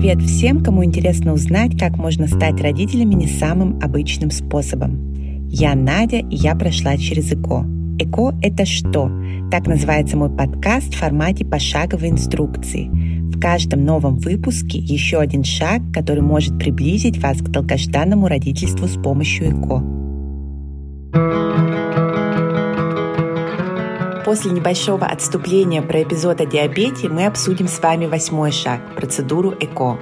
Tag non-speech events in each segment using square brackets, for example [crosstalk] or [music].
Привет всем, кому интересно узнать, как можно стать родителями не самым обычным способом. Я Надя, и я прошла через ЭКО. ЭКО – это что? Так называется мой подкаст в формате пошаговой инструкции. В каждом новом выпуске еще один шаг, который может приблизить вас к долгожданному родительству с помощью ЭКО. После небольшого отступления про эпизод о диабете мы обсудим с вами восьмой шаг – процедуру ЭКО.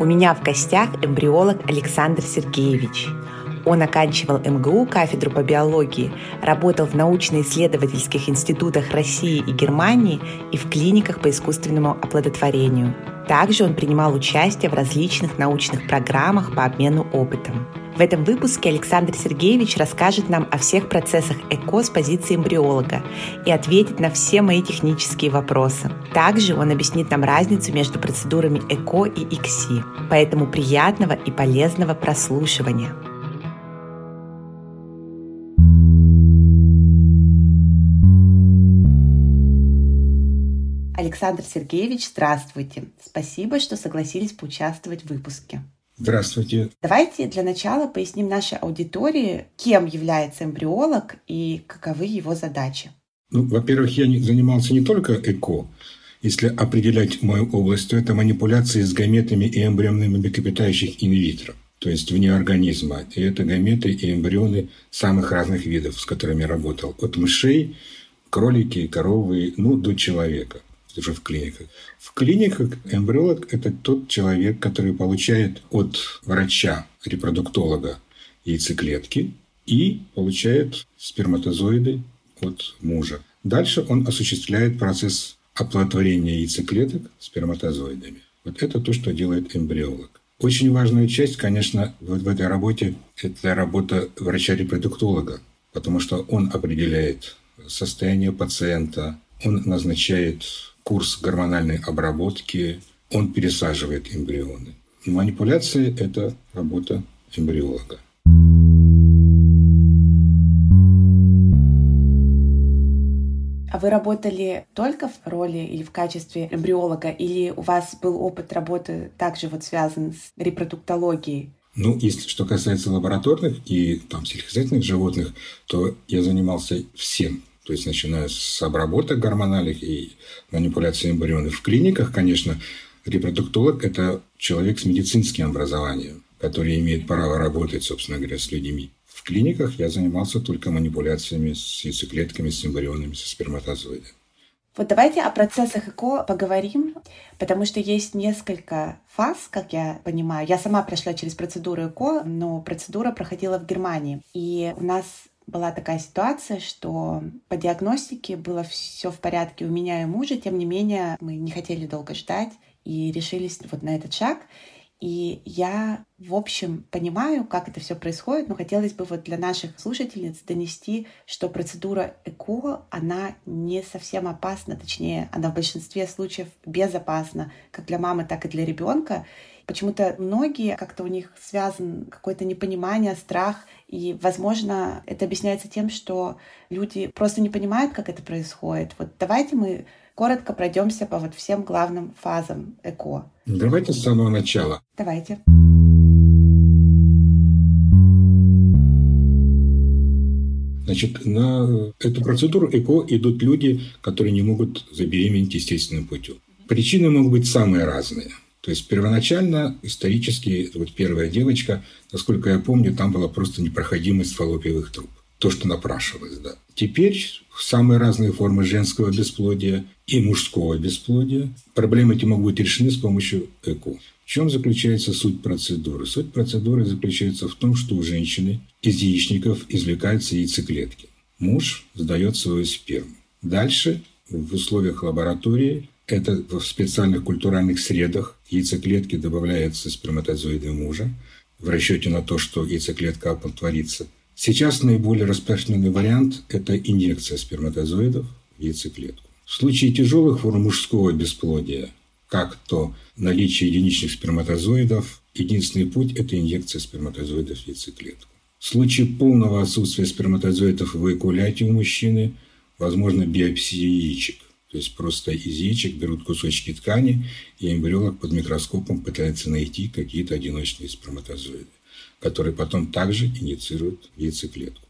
У меня в гостях эмбриолог Александр Сергеевич. Он оканчивал МГУ кафедру по биологии, работал в научно-исследовательских институтах России и Германии и в клиниках по искусственному оплодотворению. Также он принимал участие в различных научных программах по обмену опытом. В этом выпуске Александр Сергеевич расскажет нам о всех процессах ЭКО с позиции эмбриолога и ответит на все мои технические вопросы. Также он объяснит нам разницу между процедурами ЭКО и ИКСИ. Поэтому приятного и полезного прослушивания. Александр Сергеевич, здравствуйте. Спасибо, что согласились поучаствовать в выпуске. Здравствуйте. Давайте для начала поясним нашей аудитории, кем является эмбриолог и каковы его задачи. Ну, во-первых, я не, занимался не только ЭКО. Если определять мою область, то это манипуляции с гаметами и эмбрионами млекопитающих инвитро, то есть вне организма. И это гаметы и эмбрионы самых разных видов, с которыми я работал. От мышей, кролики, коровы, ну, до человека уже в клиниках. В клиниках эмбриолог – это тот человек, который получает от врача, репродуктолога яйцеклетки и получает сперматозоиды от мужа. Дальше он осуществляет процесс оплодотворения яйцеклеток сперматозоидами. Вот это то, что делает эмбриолог. Очень важная часть, конечно, в, в этой работе – это работа врача-репродуктолога, потому что он определяет состояние пациента, он назначает курс гормональной обработки, он пересаживает эмбрионы. Манипуляции – это работа эмбриолога. А вы работали только в роли или в качестве эмбриолога, или у вас был опыт работы также вот связан с репродуктологией? Ну, если что касается лабораторных и там сельскохозяйственных животных, то я занимался всем. То есть, начиная с обработок гормональных и манипуляции эмбрионов. В клиниках, конечно, репродуктолог – это человек с медицинским образованием, который имеет право работать, собственно говоря, с людьми. В клиниках я занимался только манипуляциями с яйцеклетками, с эмбрионами, со сперматозоидами. Вот давайте о процессах ЭКО поговорим, потому что есть несколько фаз, как я понимаю. Я сама прошла через процедуру ЭКО, но процедура проходила в Германии. И у нас была такая ситуация, что по диагностике было все в порядке у меня и мужа, тем не менее мы не хотели долго ждать и решились вот на этот шаг. И я, в общем, понимаю, как это все происходит, но хотелось бы вот для наших слушательниц донести, что процедура ЭКО, она не совсем опасна, точнее, она в большинстве случаев безопасна, как для мамы, так и для ребенка. Почему-то многие, как-то у них связан какое-то непонимание, страх, и, возможно, это объясняется тем, что люди просто не понимают, как это происходит. Вот давайте мы коротко пройдемся по вот всем главным фазам ЭКО. Давайте с самого начала. Давайте. Значит, на эту процедуру ЭКО идут люди, которые не могут забеременеть естественным путем. Причины могут быть самые разные – то есть первоначально, исторически, вот первая девочка, насколько я помню, там была просто непроходимость фаллопиевых труб. То, что напрашивалось, да. Теперь самые разные формы женского бесплодия и мужского бесплодия. Проблемы эти могут быть решены с помощью ЭКО. В чем заключается суть процедуры? Суть процедуры заключается в том, что у женщины из яичников извлекаются яйцеклетки. Муж сдает свою сперму. Дальше в условиях лаборатории это в специальных культуральных средах яйцеклетки добавляются сперматозоиды мужа в расчете на то, что яйцеклетка оплодотворится. Сейчас наиболее распространенный вариант – это инъекция сперматозоидов в яйцеклетку. В случае тяжелых форм мужского бесплодия, как то наличие единичных сперматозоидов, единственный путь – это инъекция сперматозоидов в яйцеклетку. В случае полного отсутствия сперматозоидов в эякуляте у мужчины возможно биопсия яичек. То есть просто из яичек берут кусочки ткани, и эмбриолог под микроскопом пытается найти какие-то одиночные сперматозоиды, которые потом также инициируют яйцеклетку.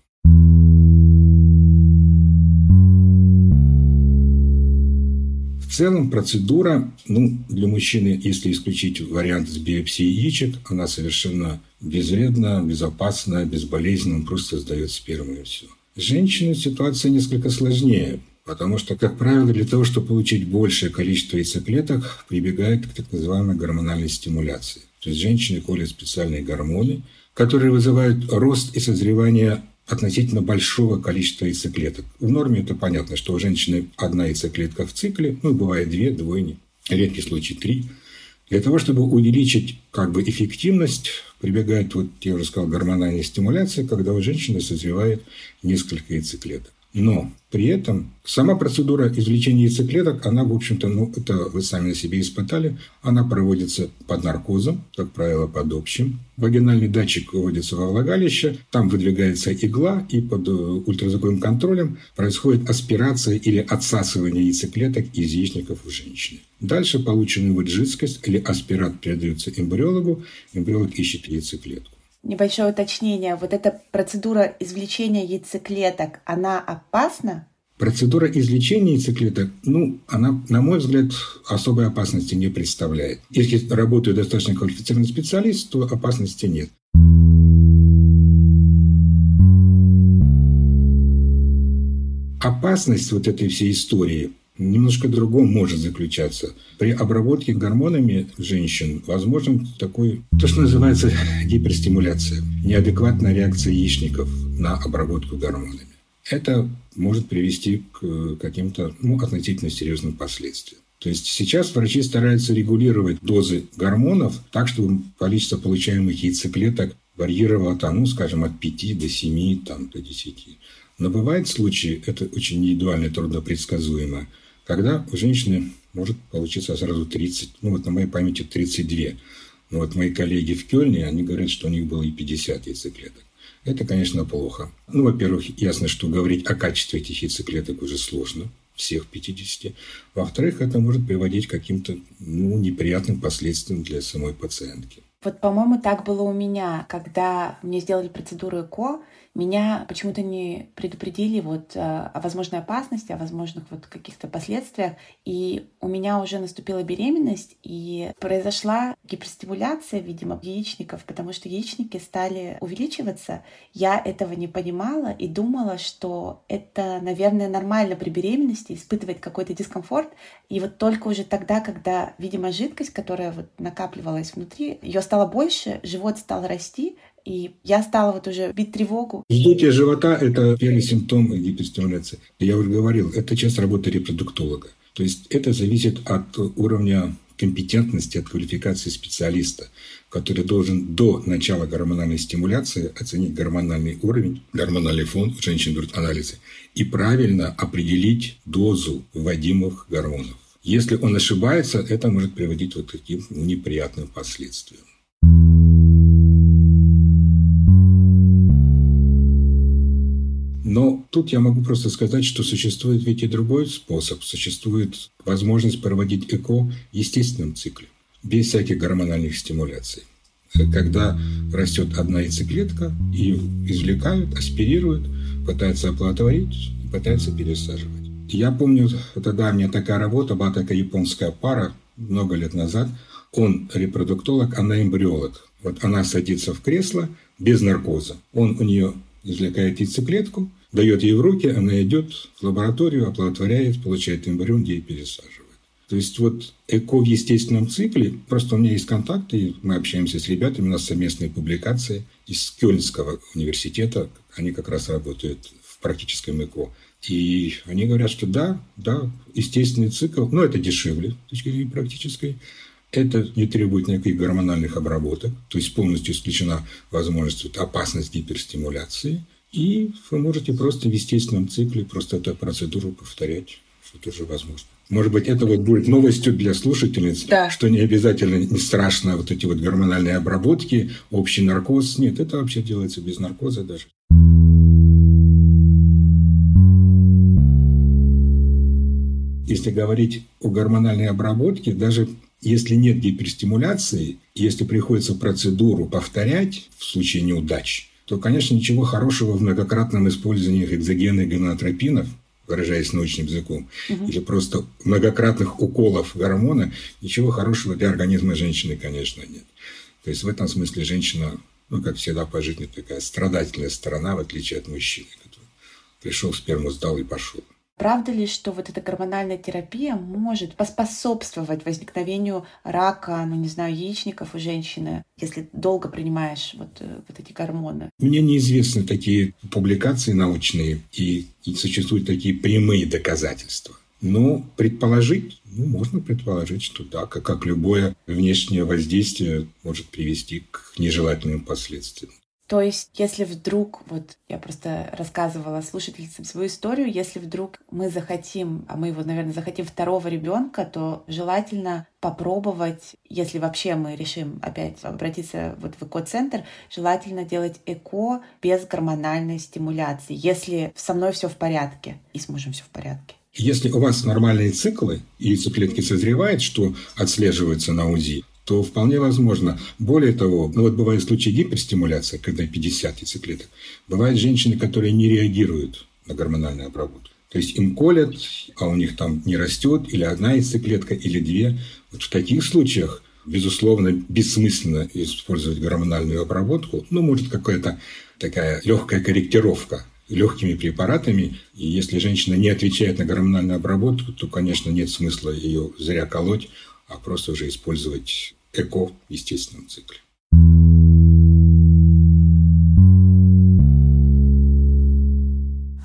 В целом процедура, ну, для мужчины, если исключить вариант с биопсией яичек, она совершенно безвредна, безопасна, безболезненна, просто сдает сперму и все. Женщины ситуация несколько сложнее. Потому что, как правило, для того, чтобы получить большее количество яйцеклеток, прибегают к так называемой гормональной стимуляции. То есть женщины колят специальные гормоны, которые вызывают рост и созревание относительно большого количества яйцеклеток. В норме это понятно, что у женщины одна яйцеклетка в цикле, ну, бывает две, двойни, редкий случай три. Для того, чтобы увеличить как бы эффективность, прибегает, вот я уже сказал, гормональная стимуляция, когда у женщины созревает несколько яйцеклеток. Но при этом сама процедура извлечения яйцеклеток, она, в общем-то, ну, это вы сами на себе испытали, она проводится под наркозом, как правило, под общим. Вагинальный датчик выводится во влагалище, там выдвигается игла, и под э, ультразвуковым контролем происходит аспирация или отсасывание яйцеклеток из яичников у женщины. Дальше полученную вот жидкость или аспират передается эмбриологу, эмбриолог ищет яйцеклетку. Небольшое уточнение. Вот эта процедура извлечения яйцеклеток, она опасна? Процедура извлечения яйцеклеток, ну, она, на мой взгляд, особой опасности не представляет. Если работает достаточно квалифицированный специалист, то опасности нет. Опасность вот этой всей истории немножко другом может заключаться. При обработке гормонами женщин возможен такой, то, что называется [laughs] гиперстимуляция, неадекватная реакция яичников на обработку гормонами. Это может привести к каким-то ну, относительно серьезным последствиям. То есть сейчас врачи стараются регулировать дозы гормонов так, чтобы количество получаемых яйцеклеток варьировало, там, ну, скажем, от 5 до 7, там, до 10. Но бывают случаи, это очень индивидуально, трудно предсказуемо, когда у женщины может получиться сразу 30, ну вот на моей памяти 32. Но вот мои коллеги в Кёльне, они говорят, что у них было и 50 яйцеклеток. Это, конечно, плохо. Ну, во-первых, ясно, что говорить о качестве этих яйцеклеток уже сложно, всех 50. Во-вторых, это может приводить к каким-то ну, неприятным последствиям для самой пациентки. Вот, по-моему, так было у меня, когда мне сделали процедуру ЭКО, меня почему-то не предупредили вот э, о возможной опасности, о возможных вот каких-то последствиях. И у меня уже наступила беременность, и произошла гиперстимуляция, видимо, яичников, потому что яичники стали увеличиваться. Я этого не понимала и думала, что это, наверное, нормально при беременности испытывать какой-то дискомфорт. И вот только уже тогда, когда, видимо, жидкость, которая вот накапливалась внутри, ее стало больше, живот стал расти, и я стала вот уже бить тревогу. Вздутие живота – это первый симптом гиперстимуляции. Я уже говорил, это часть работы репродуктолога. То есть это зависит от уровня компетентности, от квалификации специалиста, который должен до начала гормональной стимуляции оценить гормональный уровень, гормональный фон, у женщин берут анализы, и правильно определить дозу вводимых гормонов. Если он ошибается, это может приводить вот к таким неприятным последствиям. Но тут я могу просто сказать, что существует ведь и другой способ. Существует возможность проводить ЭКО в естественном цикле, без всяких гормональных стимуляций. Когда растет одна яйцеклетка, ее извлекают, аспирируют, пытаются оплодотворить, пытаются пересаживать. Я помню, тогда у меня такая работа, была такая японская пара много лет назад. Он репродуктолог, она эмбриолог. Вот она садится в кресло без наркоза. Он у нее извлекает яйцеклетку, дает ей в руки, она идет в лабораторию, оплодотворяет, получает эмбрион, ей пересаживает. То есть вот ЭКО в естественном цикле, просто у меня есть контакты, мы общаемся с ребятами, у нас совместные публикации из Кёльнского университета, они как раз работают в практическом ЭКО. И они говорят, что да, да, естественный цикл, но это дешевле с точки зрения практической, это не требует никаких гормональных обработок, то есть полностью исключена возможность, опасность гиперстимуляции – и вы можете просто в естественном цикле просто эту процедуру повторять, что тоже возможно. Может быть, это вот будет новостью для слушательниц, да. что не обязательно не страшно вот эти вот гормональные обработки, общий наркоз. Нет, это вообще делается без наркоза даже. если говорить о гормональной обработке, даже если нет гиперстимуляции, если приходится процедуру повторять в случае неудач, то, конечно, ничего хорошего в многократном использовании экзогенных гонотропинов, выражаясь научным языком, угу. или просто многократных уколов гормона, ничего хорошего для организма женщины, конечно, нет. То есть в этом смысле женщина, ну, как всегда по жизни, такая страдательная сторона, в отличие от мужчины, который пришел, сперму сдал и пошел. Правда ли, что вот эта гормональная терапия может поспособствовать возникновению рака, ну не знаю, яичников у женщины, если долго принимаешь вот, э, вот эти гормоны? Мне неизвестны такие публикации научные и, и существуют такие прямые доказательства. Но предположить, ну, можно предположить, что да, как, как любое внешнее воздействие может привести к нежелательным последствиям. То есть, если вдруг, вот я просто рассказывала слушательницам свою историю, если вдруг мы захотим, а мы его, наверное, захотим второго ребенка, то желательно попробовать, если вообще мы решим опять обратиться вот в эко-центр, желательно делать эко без гормональной стимуляции, если со мной все в порядке и с мужем все в порядке. Если у вас нормальные циклы, и яйцеклетки созревают, что отслеживается на УЗИ, то вполне возможно. Более того, ну вот бывают случаи гиперстимуляции, когда 50 яйцеклеток. Бывают женщины, которые не реагируют на гормональную обработку. То есть им колят, а у них там не растет или одна яйцеклетка, или две. Вот в таких случаях, безусловно, бессмысленно использовать гормональную обработку. Ну, может, какая-то такая легкая корректировка легкими препаратами. И если женщина не отвечает на гормональную обработку, то, конечно, нет смысла ее зря колоть, а просто уже использовать эко в естественном цикле.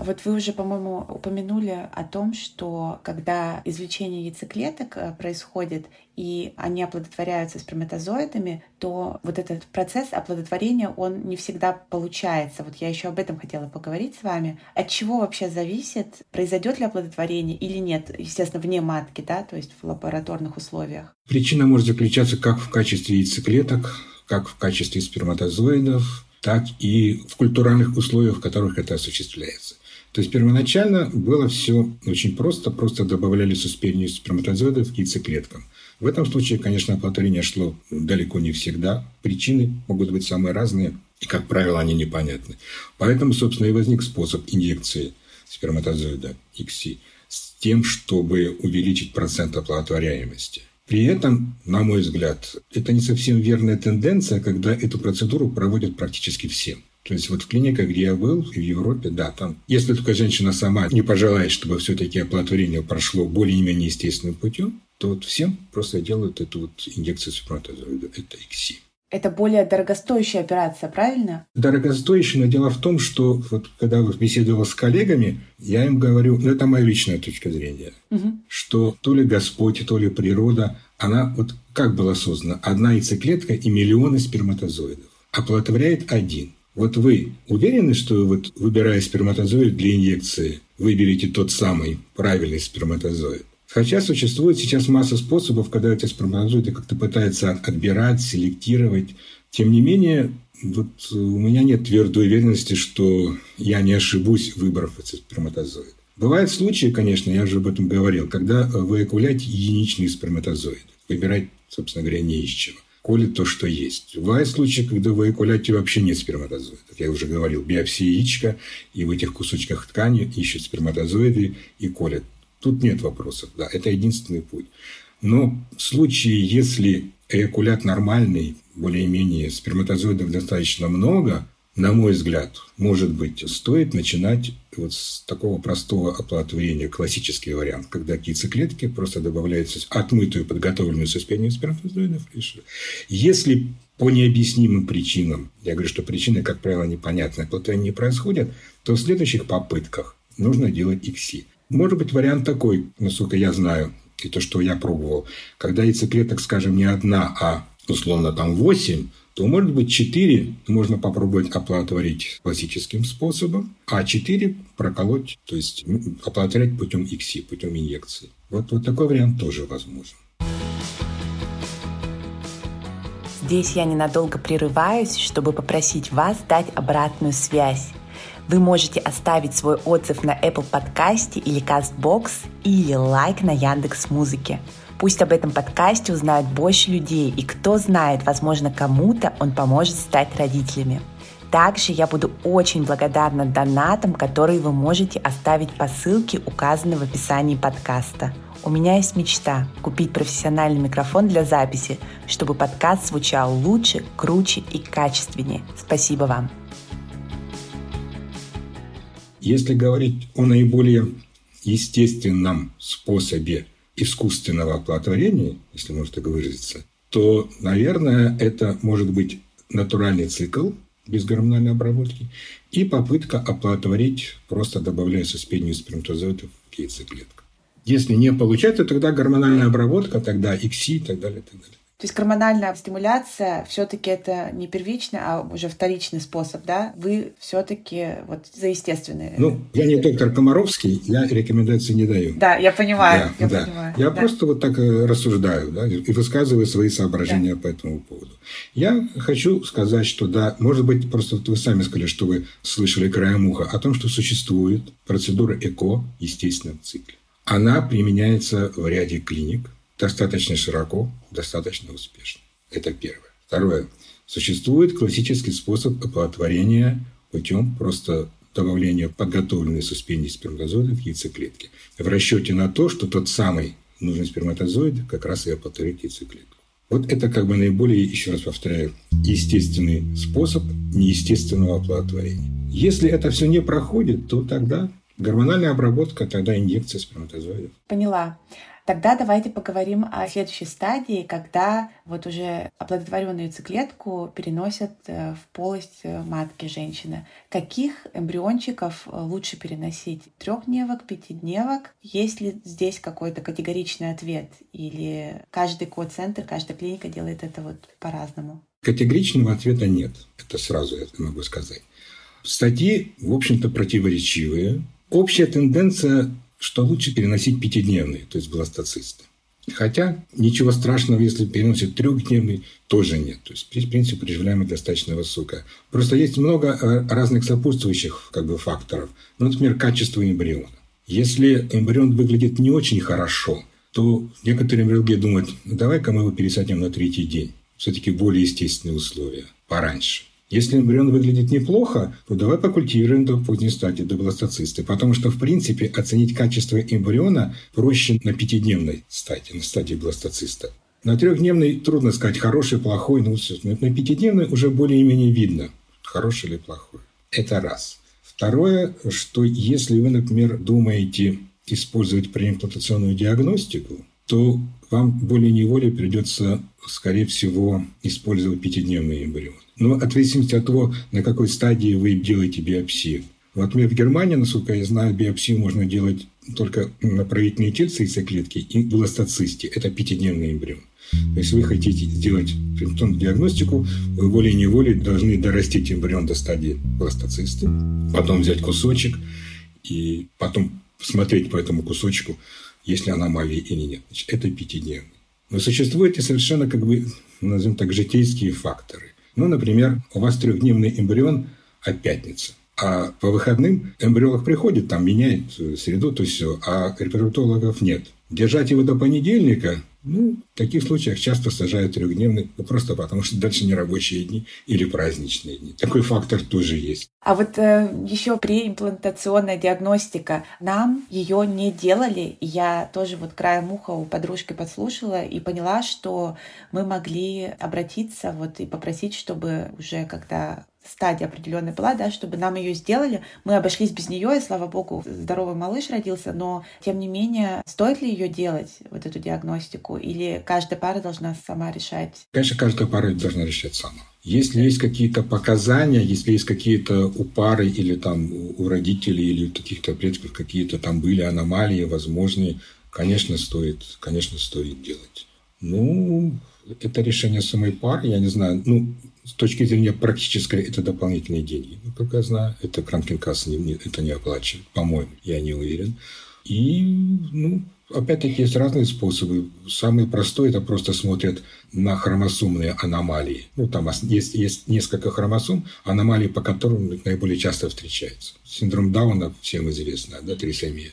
А вот вы уже, по-моему, упомянули о том, что когда извлечение яйцеклеток э, происходит, и они оплодотворяются сперматозоидами, то вот этот процесс оплодотворения, он не всегда получается. Вот я еще об этом хотела поговорить с вами. От чего вообще зависит, произойдет ли оплодотворение или нет? Естественно, вне матки, да, то есть в лабораторных условиях. Причина может заключаться как в качестве яйцеклеток, как в качестве сперматозоидов, так и в культуральных условиях, в которых это осуществляется. То есть первоначально было все очень просто, просто добавляли суспению сперматозоидов к яйцеклеткам. В этом случае, конечно, оплодотворение шло далеко не всегда. Причины могут быть самые разные, и, как правило, они непонятны. Поэтому, собственно, и возник способ инъекции сперматозоида XC с тем, чтобы увеличить процент оплодотворяемости. При этом, на мой взгляд, это не совсем верная тенденция, когда эту процедуру проводят практически всем. То есть вот в клиниках, где я был, в Европе, да, там, если только женщина сама не пожелает, чтобы все-таки оплодотворение прошло более-менее естественным путем, то вот всем просто делают эту вот инъекцию сперматозоида. Это ИКСИ. Это более дорогостоящая операция, правильно? Дорогостоящая, но дело в том, что вот когда я беседовал с коллегами, я им говорю, ну это моя личная точка зрения, угу. что то ли Господь, то ли природа, она вот как была создана? Одна яйцеклетка и миллионы сперматозоидов. Оплодотворяет один – вот вы уверены, что вот выбирая сперматозоид для инъекции, выберете тот самый правильный сперматозоид? Хотя существует сейчас масса способов, когда эти сперматозоиды как-то пытаются отбирать, селектировать. Тем не менее, вот у меня нет твердой уверенности, что я не ошибусь, выбрав эти сперматозоид. Бывают случаи, конечно, я уже об этом говорил, когда вы окуляете единичные сперматозоиды. Выбирать, собственно говоря, не из чего колет то, что есть. Бывают случаи, когда в эякуляте вообще нет сперматозоидов. Я уже говорил, биопсия яичка, и в этих кусочках ткани ищут сперматозоиды и колят. Тут нет вопросов. Да, это единственный путь. Но в случае, если эякулят нормальный, более-менее сперматозоидов достаточно много, на мой взгляд, может быть, стоит начинать вот с такого простого оплодотворения, классический вариант, когда яйцеклетки просто добавляются отмытую, подготовленную со спением сперматозоидов. Если по необъяснимым причинам, я говорю, что причины, как правило, непонятны, оплодотворение не происходит, то в следующих попытках нужно делать ИКСИ. Может быть, вариант такой, насколько я знаю, и то, что я пробовал, когда яйцеклеток, скажем, не одна, а условно там 8, то, может быть, 4 можно попробовать оплодотворить классическим способом, а 4 проколоть, то есть оплодотворять путем ИКСИ, путем инъекции. Вот, вот такой вариант тоже возможен. Здесь я ненадолго прерываюсь, чтобы попросить вас дать обратную связь. Вы можете оставить свой отзыв на Apple подкасте или CastBox или лайк на Яндекс Музыке. Пусть об этом подкасте узнают больше людей, и кто знает, возможно, кому-то он поможет стать родителями. Также я буду очень благодарна донатам, которые вы можете оставить по ссылке, указанной в описании подкаста. У меня есть мечта – купить профессиональный микрофон для записи, чтобы подкаст звучал лучше, круче и качественнее. Спасибо вам. Если говорить о наиболее естественном способе искусственного оплодотворения, если можно так выразиться, то, наверное, это может быть натуральный цикл без гормональной обработки и попытка оплодотворить, просто добавляя суспению сперматозоидов в яйцеклетку. Если не получается, тогда гормональная обработка, тогда ИКСИ и так далее, и так далее. То есть гормональная стимуляция все-таки это не первичный, а уже вторичный способ, да? Вы все-таки вот за естественные. Ну, я не доктор Комаровский, я рекомендации не даю. Да, я понимаю. Да, я да. понимаю. Я да. просто вот так э, рассуждаю, да, и высказываю свои соображения да. по этому поводу. Я хочу сказать, что да, может быть, просто вы сами сказали, что вы слышали краем уха о том, что существует процедура ЭКО в естественном цикле. Она применяется в ряде клиник – достаточно широко, достаточно успешно. Это первое. Второе. Существует классический способ оплодотворения путем просто добавления подготовленной суспензии сперматозоидов в яйцеклетки в расчете на то, что тот самый нужный сперматозоид как раз и оплодотворит яйцеклетку. Вот это как бы наиболее, еще раз повторяю, естественный способ неестественного оплодотворения. Если это все не проходит, то тогда гормональная обработка, тогда инъекция сперматозоидов. Поняла. Тогда давайте поговорим о следующей стадии, когда вот уже оплодотворенную яйцеклетку переносят э, в полость э, матки женщины. Каких эмбриончиков э, лучше переносить? Трехдневок, пятидневок? Есть ли здесь какой-то категоричный ответ? Или каждый код-центр, каждая клиника делает это вот по-разному? Категоричного ответа нет. Это сразу я могу сказать. Статьи, в общем-то, противоречивые. Общая тенденция что лучше переносить пятидневные, то есть бластоцисты. Хотя ничего страшного, если переносит трехдневный, тоже нет. То есть, в принципе, приживляемость достаточно высокая. Просто есть много э, разных сопутствующих как бы, факторов. Ну, например, качество эмбриона. Если эмбрион выглядит не очень хорошо, то некоторые эмбриологи думают, ну, давай-ка мы его пересадим на третий день. Все-таки более естественные условия, пораньше. Если эмбрион выглядит неплохо, то давай покультивируем до поздней стадии, до бластоцисты. Потому что, в принципе, оценить качество эмбриона проще на пятидневной стадии, на стадии бластоциста. На трехдневной трудно сказать, хороший, плохой. Ну, на пятидневной уже более-менее видно, хороший или плохой. Это раз. Второе, что если вы, например, думаете использовать преимплантационную диагностику, то вам более-неволей придется, скорее всего, использовать пятидневный эмбрион. Но от зависимости от того, на какой стадии вы делаете биопсию. Вот, в Германии, насколько я знаю, биопсию можно делать только на правительные тельце яйцеклетки и бластоцисте. Это пятидневный эмбрион. То есть вы хотите сделать фемтон диагностику, вы волей-неволей должны дорастить эмбрион до стадии бластоцисты, потом взять кусочек и потом смотреть по этому кусочку, есть ли аномалии или нет. Значит, это пятидневный. Но существуют и совершенно, как бы, назовем так, житейские факторы. Ну, например, у вас трехдневный эмбрион, а пятница. А по выходным эмбриолог приходит, там меняет среду, то все, а репродуктологов нет. Держать его до понедельника ну, в таких случаях часто сажают трехдневный, ну, просто потому что дальше не рабочие дни или праздничные дни. Такой фактор тоже есть. А вот э, еще преимплантационная диагностика. Нам ее не делали. Я тоже вот краем уха у подружки подслушала и поняла, что мы могли обратиться вот и попросить, чтобы уже когда стадия определенная была, да, чтобы нам ее сделали. Мы обошлись без нее, и слава богу, здоровый малыш родился, но тем не менее, стоит ли ее делать, вот эту диагностику, или каждая пара должна сама решать? Конечно, каждая пара должна решать сама. Если есть какие-то показания, если есть какие-то у пары или там у родителей или у каких-то предков какие-то там были аномалии возможные, конечно, стоит, конечно, стоит делать. Ну, это решение самой пары, я не знаю. Ну, с точки зрения практической, это дополнительные деньги. Ну, как я знаю, это Кранкинкасс не, не, это не оплачивает, по-моему, я не уверен. И, ну, опять-таки, есть разные способы. Самый простой – это просто смотрят на хромосомные аномалии. Ну, там есть, есть несколько хромосом, аномалии по которым наиболее часто встречаются. Синдром Дауна всем известно, да, трисомия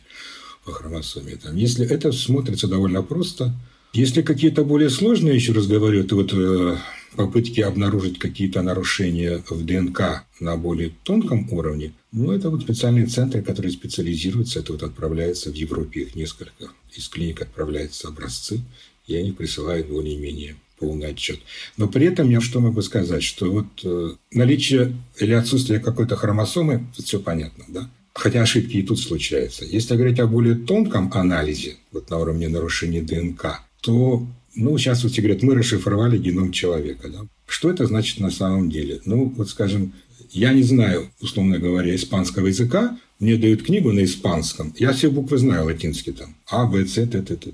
по хромосоме. Там. Если это смотрится довольно просто, если какие-то более сложные, еще раз говорю, это вот э, попытки обнаружить какие-то нарушения в ДНК на более тонком уровне, ну, это вот специальные центры, которые специализируются, это вот отправляется в Европе, их несколько из клиник отправляются образцы, и они присылают более-менее полный отчет. Но при этом я что могу сказать, что вот э, наличие или отсутствие какой-то хромосомы, все понятно, да? Хотя ошибки и тут случаются. Если говорить о более тонком анализе, вот на уровне нарушения ДНК, то, ну, сейчас вот все говорят, мы расшифровали геном человека. Да? Что это значит на самом деле? Ну, вот скажем, я не знаю, условно говоря, испанского языка, мне дают книгу на испанском, я все буквы знаю латинские там, А, Б, С, Т, Т, Т, Т.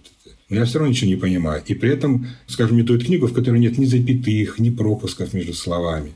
Но я все равно ничего не понимаю. И при этом, скажем, мне дают книгу, в которой нет ни запятых, ни пропусков между словами.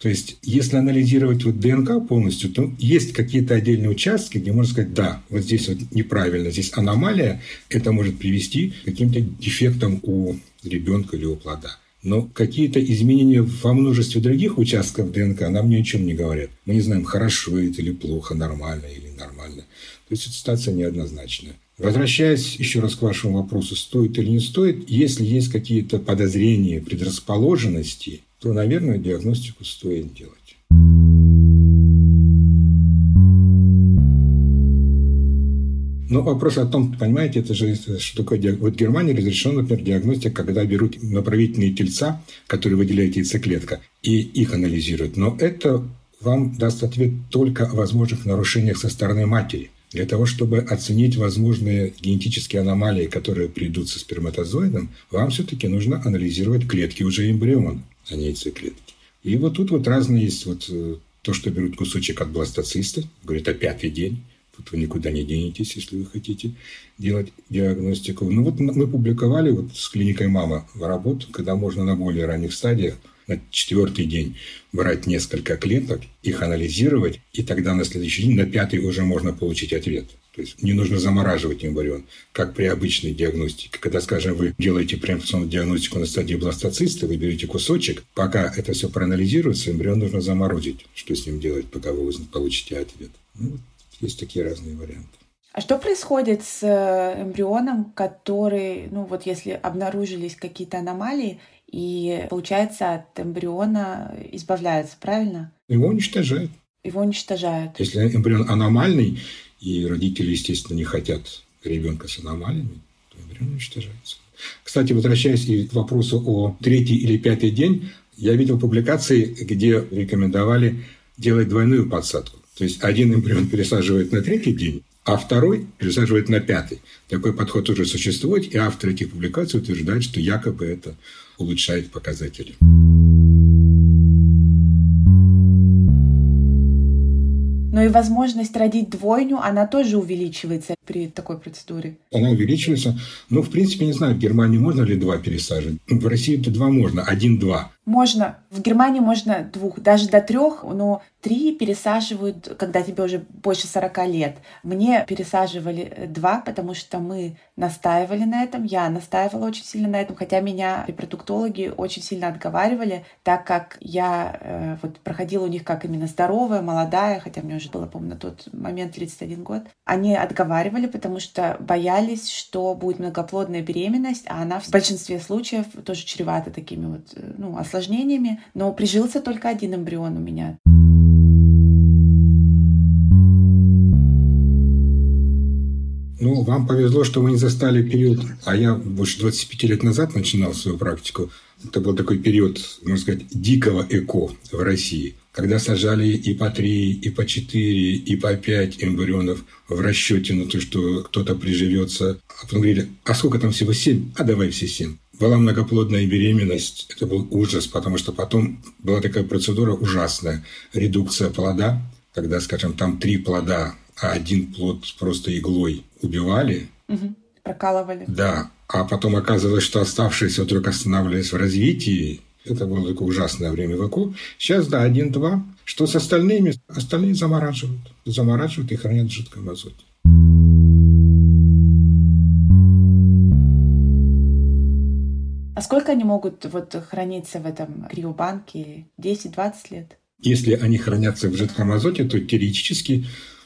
То есть, если анализировать вот ДНК полностью, то есть какие-то отдельные участки, где можно сказать, да, вот здесь вот неправильно, здесь аномалия, это может привести к каким-то дефектам у ребенка или у плода. Но какие-то изменения во множестве других участков ДНК нам ни о чем не говорят. Мы не знаем, хорошо это или плохо, нормально или нормально. То есть ситуация неоднозначная. Возвращаясь еще раз к вашему вопросу, стоит или не стоит, если есть какие-то подозрения, предрасположенности, то, наверное, диагностику стоит делать. Но вопрос о том, понимаете, это же что такое диагностика. Вот в Германии разрешена, например, диагностика, когда берут направительные тельца, которые выделяет яйцеклетка, и их анализируют. Но это вам даст ответ только о возможных нарушениях со стороны матери. Для того, чтобы оценить возможные генетические аномалии, которые придут со сперматозоидом, вам все-таки нужно анализировать клетки уже эмбриона, а не яйцеклетки. И вот тут вот разные есть вот э, то, что берут кусочек от бластоциста, говорит, о пятый день, Тут вы никуда не денетесь, если вы хотите делать диагностику. Ну вот мы публиковали вот с клиникой «Мама» работу, когда можно на более ранних стадиях на четвертый день брать несколько клеток, их анализировать, и тогда на следующий день, на пятый уже можно получить ответ. То есть не нужно замораживать эмбрион, как при обычной диагностике. Когда, скажем, вы делаете преэмпционную диагностику на стадии бластоциста, вы берете кусочек, пока это все проанализируется, эмбрион нужно заморозить. Что с ним делать, пока вы получите ответ. Ну, есть такие разные варианты. А что происходит с э, эмбрионом, который, ну вот если обнаружились какие-то аномалии, и получается от эмбриона избавляются, правильно? Его уничтожают. Его уничтожают. Если эмбрион аномальный, и родители, естественно, не хотят ребенка с аномалиями, то эмбрион уничтожается. Кстати, возвращаясь к вопросу о третий или пятый день, я видел публикации, где рекомендовали делать двойную подсадку. То есть один эмбрион пересаживает на третий день, а второй пересаживает на пятый. Такой подход уже существует, и авторы этих публикаций утверждают, что якобы это улучшает показатели. Но и возможность родить двойню, она тоже увеличивается при такой процедуре. Она увеличивается. Ну, в принципе, не знаю, в Германии можно ли два пересаживать. В России это два можно, один-два. Можно. В Германии можно двух, даже до трех, но три пересаживают, когда тебе уже больше 40 лет. Мне пересаживали э, два, потому что мы настаивали на этом. Я настаивала очень сильно на этом, хотя меня репродуктологи очень сильно отговаривали, так как я э, вот проходила у них как именно здоровая, молодая, хотя мне уже было, помню, на тот момент 31 год. Они отговаривали, потому что боялись, что будет многоплодная беременность, а она в большинстве случаев тоже чревата такими вот э, ну, осложнениями. Но прижился только один эмбрион у меня. Ну, вам повезло, что вы не застали период, а я больше 25 лет назад начинал свою практику. Это был такой период, можно сказать, дикого эко в России, когда сажали и по три, и по четыре, и по пять эмбрионов в расчете на то, что кто-то приживется. А потом говорили, а сколько там всего? Семь? А давай все семь. Была многоплодная беременность. Это был ужас, потому что потом была такая процедура ужасная. Редукция плода, когда, скажем, там три плода а один плод просто иглой убивали. Угу. Прокалывали. Да. А потом оказывалось, что оставшиеся вдруг останавливались в развитии. Это было такое ужасное время в ЭКО. Сейчас, да, один-два. Что с остальными? Остальные замораживают. Замораживают и хранят в жидком азоте. А сколько они могут вот храниться в этом криобанке? 10-20 лет? Если они хранятся в жидком азоте, то теоретически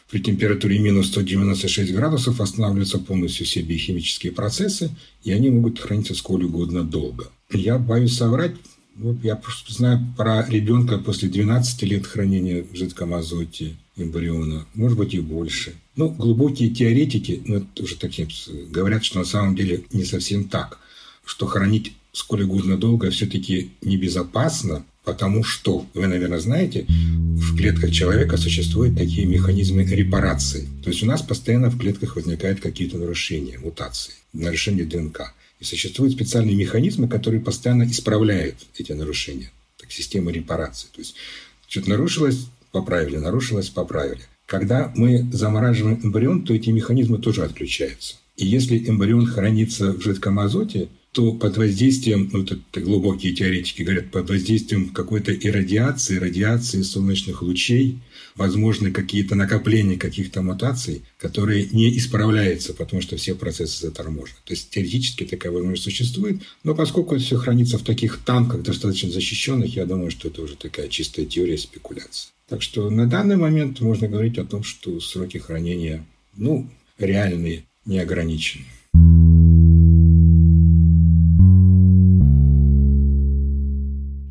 при температуре минус 196 градусов останавливаются полностью все биохимические процессы, и они могут храниться сколь угодно долго. Я боюсь соврать, вот я знаю про ребенка после 12 лет хранения в жидком азоте эмбриона, может быть и больше. Ну, глубокие теоретики, ну, это уже такие, говорят, что на самом деле не совсем так, что хранить сколь угодно долго все-таки небезопасно, Потому что, вы, наверное, знаете, в клетках человека существуют такие механизмы репарации. То есть у нас постоянно в клетках возникают какие-то нарушения, мутации, нарушения ДНК. И существуют специальные механизмы, которые постоянно исправляют эти нарушения. Так, система репарации. То есть что-то нарушилось, поправили, нарушилось, поправили. Когда мы замораживаем эмбрион, то эти механизмы тоже отключаются. И если эмбрион хранится в жидком азоте, то под воздействием, ну это глубокие теоретики говорят, под воздействием какой-то иррадиации, радиации солнечных лучей, возможны какие-то накопления каких-то мутаций, которые не исправляются, потому что все процессы заторможены. То есть теоретически такая возможность существует, но поскольку это все хранится в таких танках, достаточно защищенных, я думаю, что это уже такая чистая теория спекуляции. Так что на данный момент можно говорить о том, что сроки хранения, ну, реальные, не ограничены.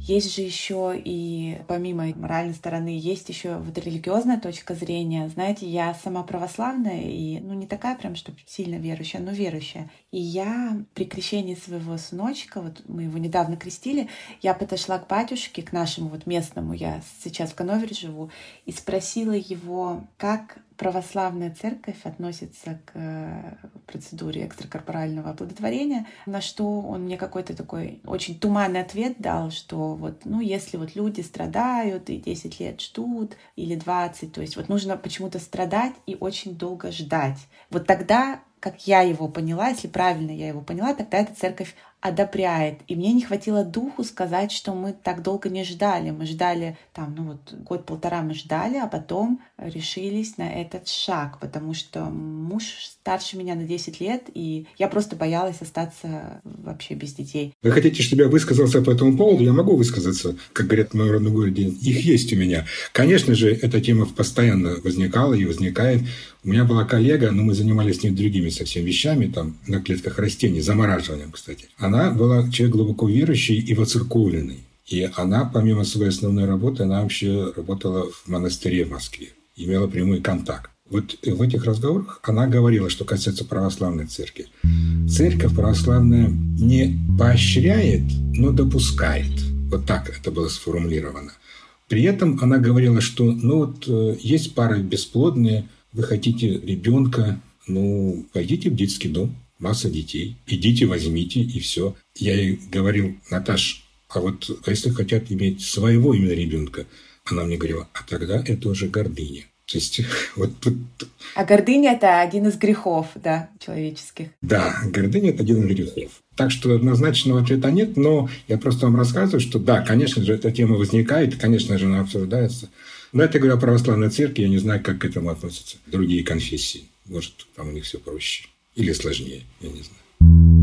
Есть же еще и, помимо моральной стороны, есть еще вот религиозная точка зрения. Знаете, я сама православная и, ну, не такая прям, что сильно верующая, но верующая. И я при крещении своего сыночка, вот мы его недавно крестили, я подошла к батюшке, к нашему вот местному, я сейчас в Кановере живу, и спросила его, как православная церковь относится к э, процедуре экстракорпорального оплодотворения, на что он мне какой-то такой очень туманный ответ дал, что вот, ну, если вот люди страдают и 10 лет ждут, или 20, то есть вот нужно почему-то страдать и очень долго ждать. Вот тогда как я его поняла, если правильно я его поняла, тогда эта церковь одобряет. И мне не хватило духу сказать, что мы так долго не ждали. Мы ждали, там, ну вот год-полтора мы ждали, а потом решились на этот шаг, потому что муж старше меня на 10 лет, и я просто боялась остаться вообще без детей. Вы хотите, чтобы я высказался по этому поводу? Я могу высказаться, как говорят в моем родном городе. Их есть у меня. Конечно же, эта тема постоянно возникала и возникает. У меня была коллега, но мы занимались с ней другими совсем вещами, там, на клетках растений, замораживанием, кстати. Она была человек глубоко верующий и воцерковленный. И она, помимо своей основной работы, она вообще работала в монастыре в Москве, имела прямой контакт. Вот в этих разговорах она говорила, что касается православной церкви. Церковь православная не поощряет, но допускает. Вот так это было сформулировано. При этом она говорила, что ну вот э, есть пары бесплодные, вы хотите ребенка, ну, пойдите в детский дом, масса детей, идите, возьмите, и все. Я ей говорил, Наташ, а вот а если хотят иметь своего именно ребенка, она мне говорила, а тогда это уже гордыня. То есть [laughs] вот тут... А гордыня – это один из грехов, да, человеческих. Да, гордыня – это один из грехов. Так что однозначного ответа нет, но я просто вам рассказываю, что да, конечно же, эта тема возникает, конечно же, она обсуждается. Но это, говорю, о православной церкви, я не знаю, как к этому относятся другие конфессии. Может, там у них все проще. Или сложнее, я не знаю.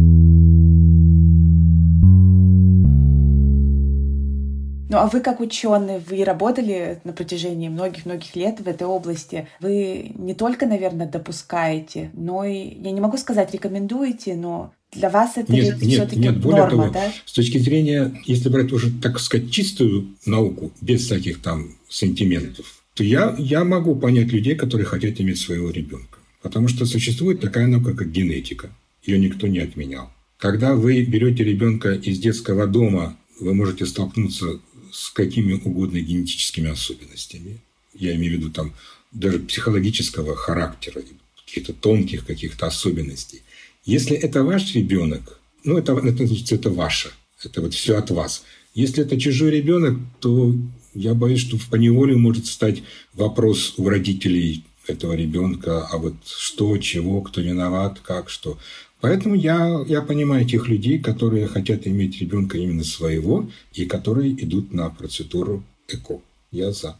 Ну а вы как ученый, вы работали на протяжении многих-многих лет в этой области. Вы не только, наверное, допускаете, но и, я не могу сказать, рекомендуете, но для вас это нет, нет, все-таки нет, более норма, того, да? С точки зрения, если брать уже, так сказать, чистую науку, без всяких там сантиментов, то я, я могу понять людей, которые хотят иметь своего ребенка. Потому что существует такая наука, как генетика. Ее никто не отменял. Когда вы берете ребенка из детского дома, вы можете столкнуться с какими угодно генетическими особенностями. Я имею в виду там даже психологического характера, каких-то тонких каких-то особенностей. Если это ваш ребенок, ну, это, это, это ваше. Это вот все от вас. Если это чужой ребенок, то я боюсь, что в поневоле может стать вопрос у родителей этого ребенка, а вот что, чего, кто виноват, как, что. Поэтому я, я понимаю тех людей, которые хотят иметь ребенка именно своего и которые идут на процедуру ЭКО. Я за.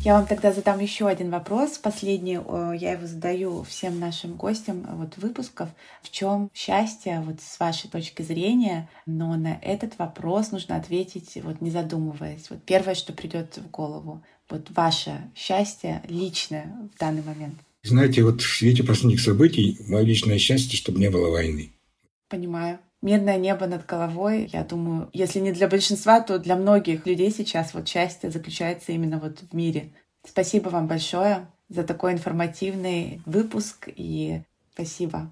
Я вам тогда задам еще один вопрос. Последний, я его задаю всем нашим гостям вот выпусков. В чем счастье вот с вашей точки зрения? Но на этот вопрос нужно ответить вот не задумываясь. Вот первое, что придет в голову. Вот ваше счастье личное в данный момент. Знаете, вот в свете последних событий мое личное счастье, чтобы не было войны. Понимаю. Мирное небо над головой, я думаю, если не для большинства, то для многих людей сейчас вот счастье заключается именно вот в мире. Спасибо вам большое за такой информативный выпуск и спасибо.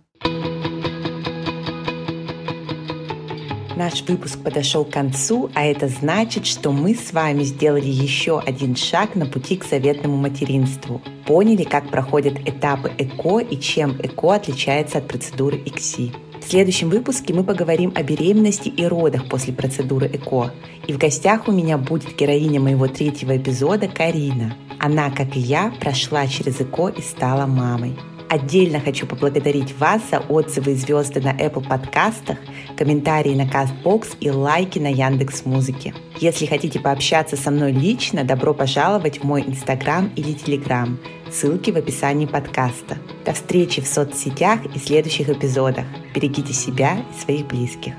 Наш выпуск подошел к концу, а это значит, что мы с вами сделали еще один шаг на пути к заветному материнству. Поняли, как проходят этапы ЭКО и чем ЭКО отличается от процедуры ИКСИ. В следующем выпуске мы поговорим о беременности и родах после процедуры ЭКО. И в гостях у меня будет героиня моего третьего эпизода Карина. Она, как и я, прошла через ЭКО и стала мамой. Отдельно хочу поблагодарить вас за отзывы и звезды на Apple подкастах, комментарии на CastBox и лайки на Яндекс Музыке. Если хотите пообщаться со мной лично, добро пожаловать в мой Инстаграм или Телеграм. Ссылки в описании подкаста. До встречи в соцсетях и следующих эпизодах. Берегите себя и своих близких.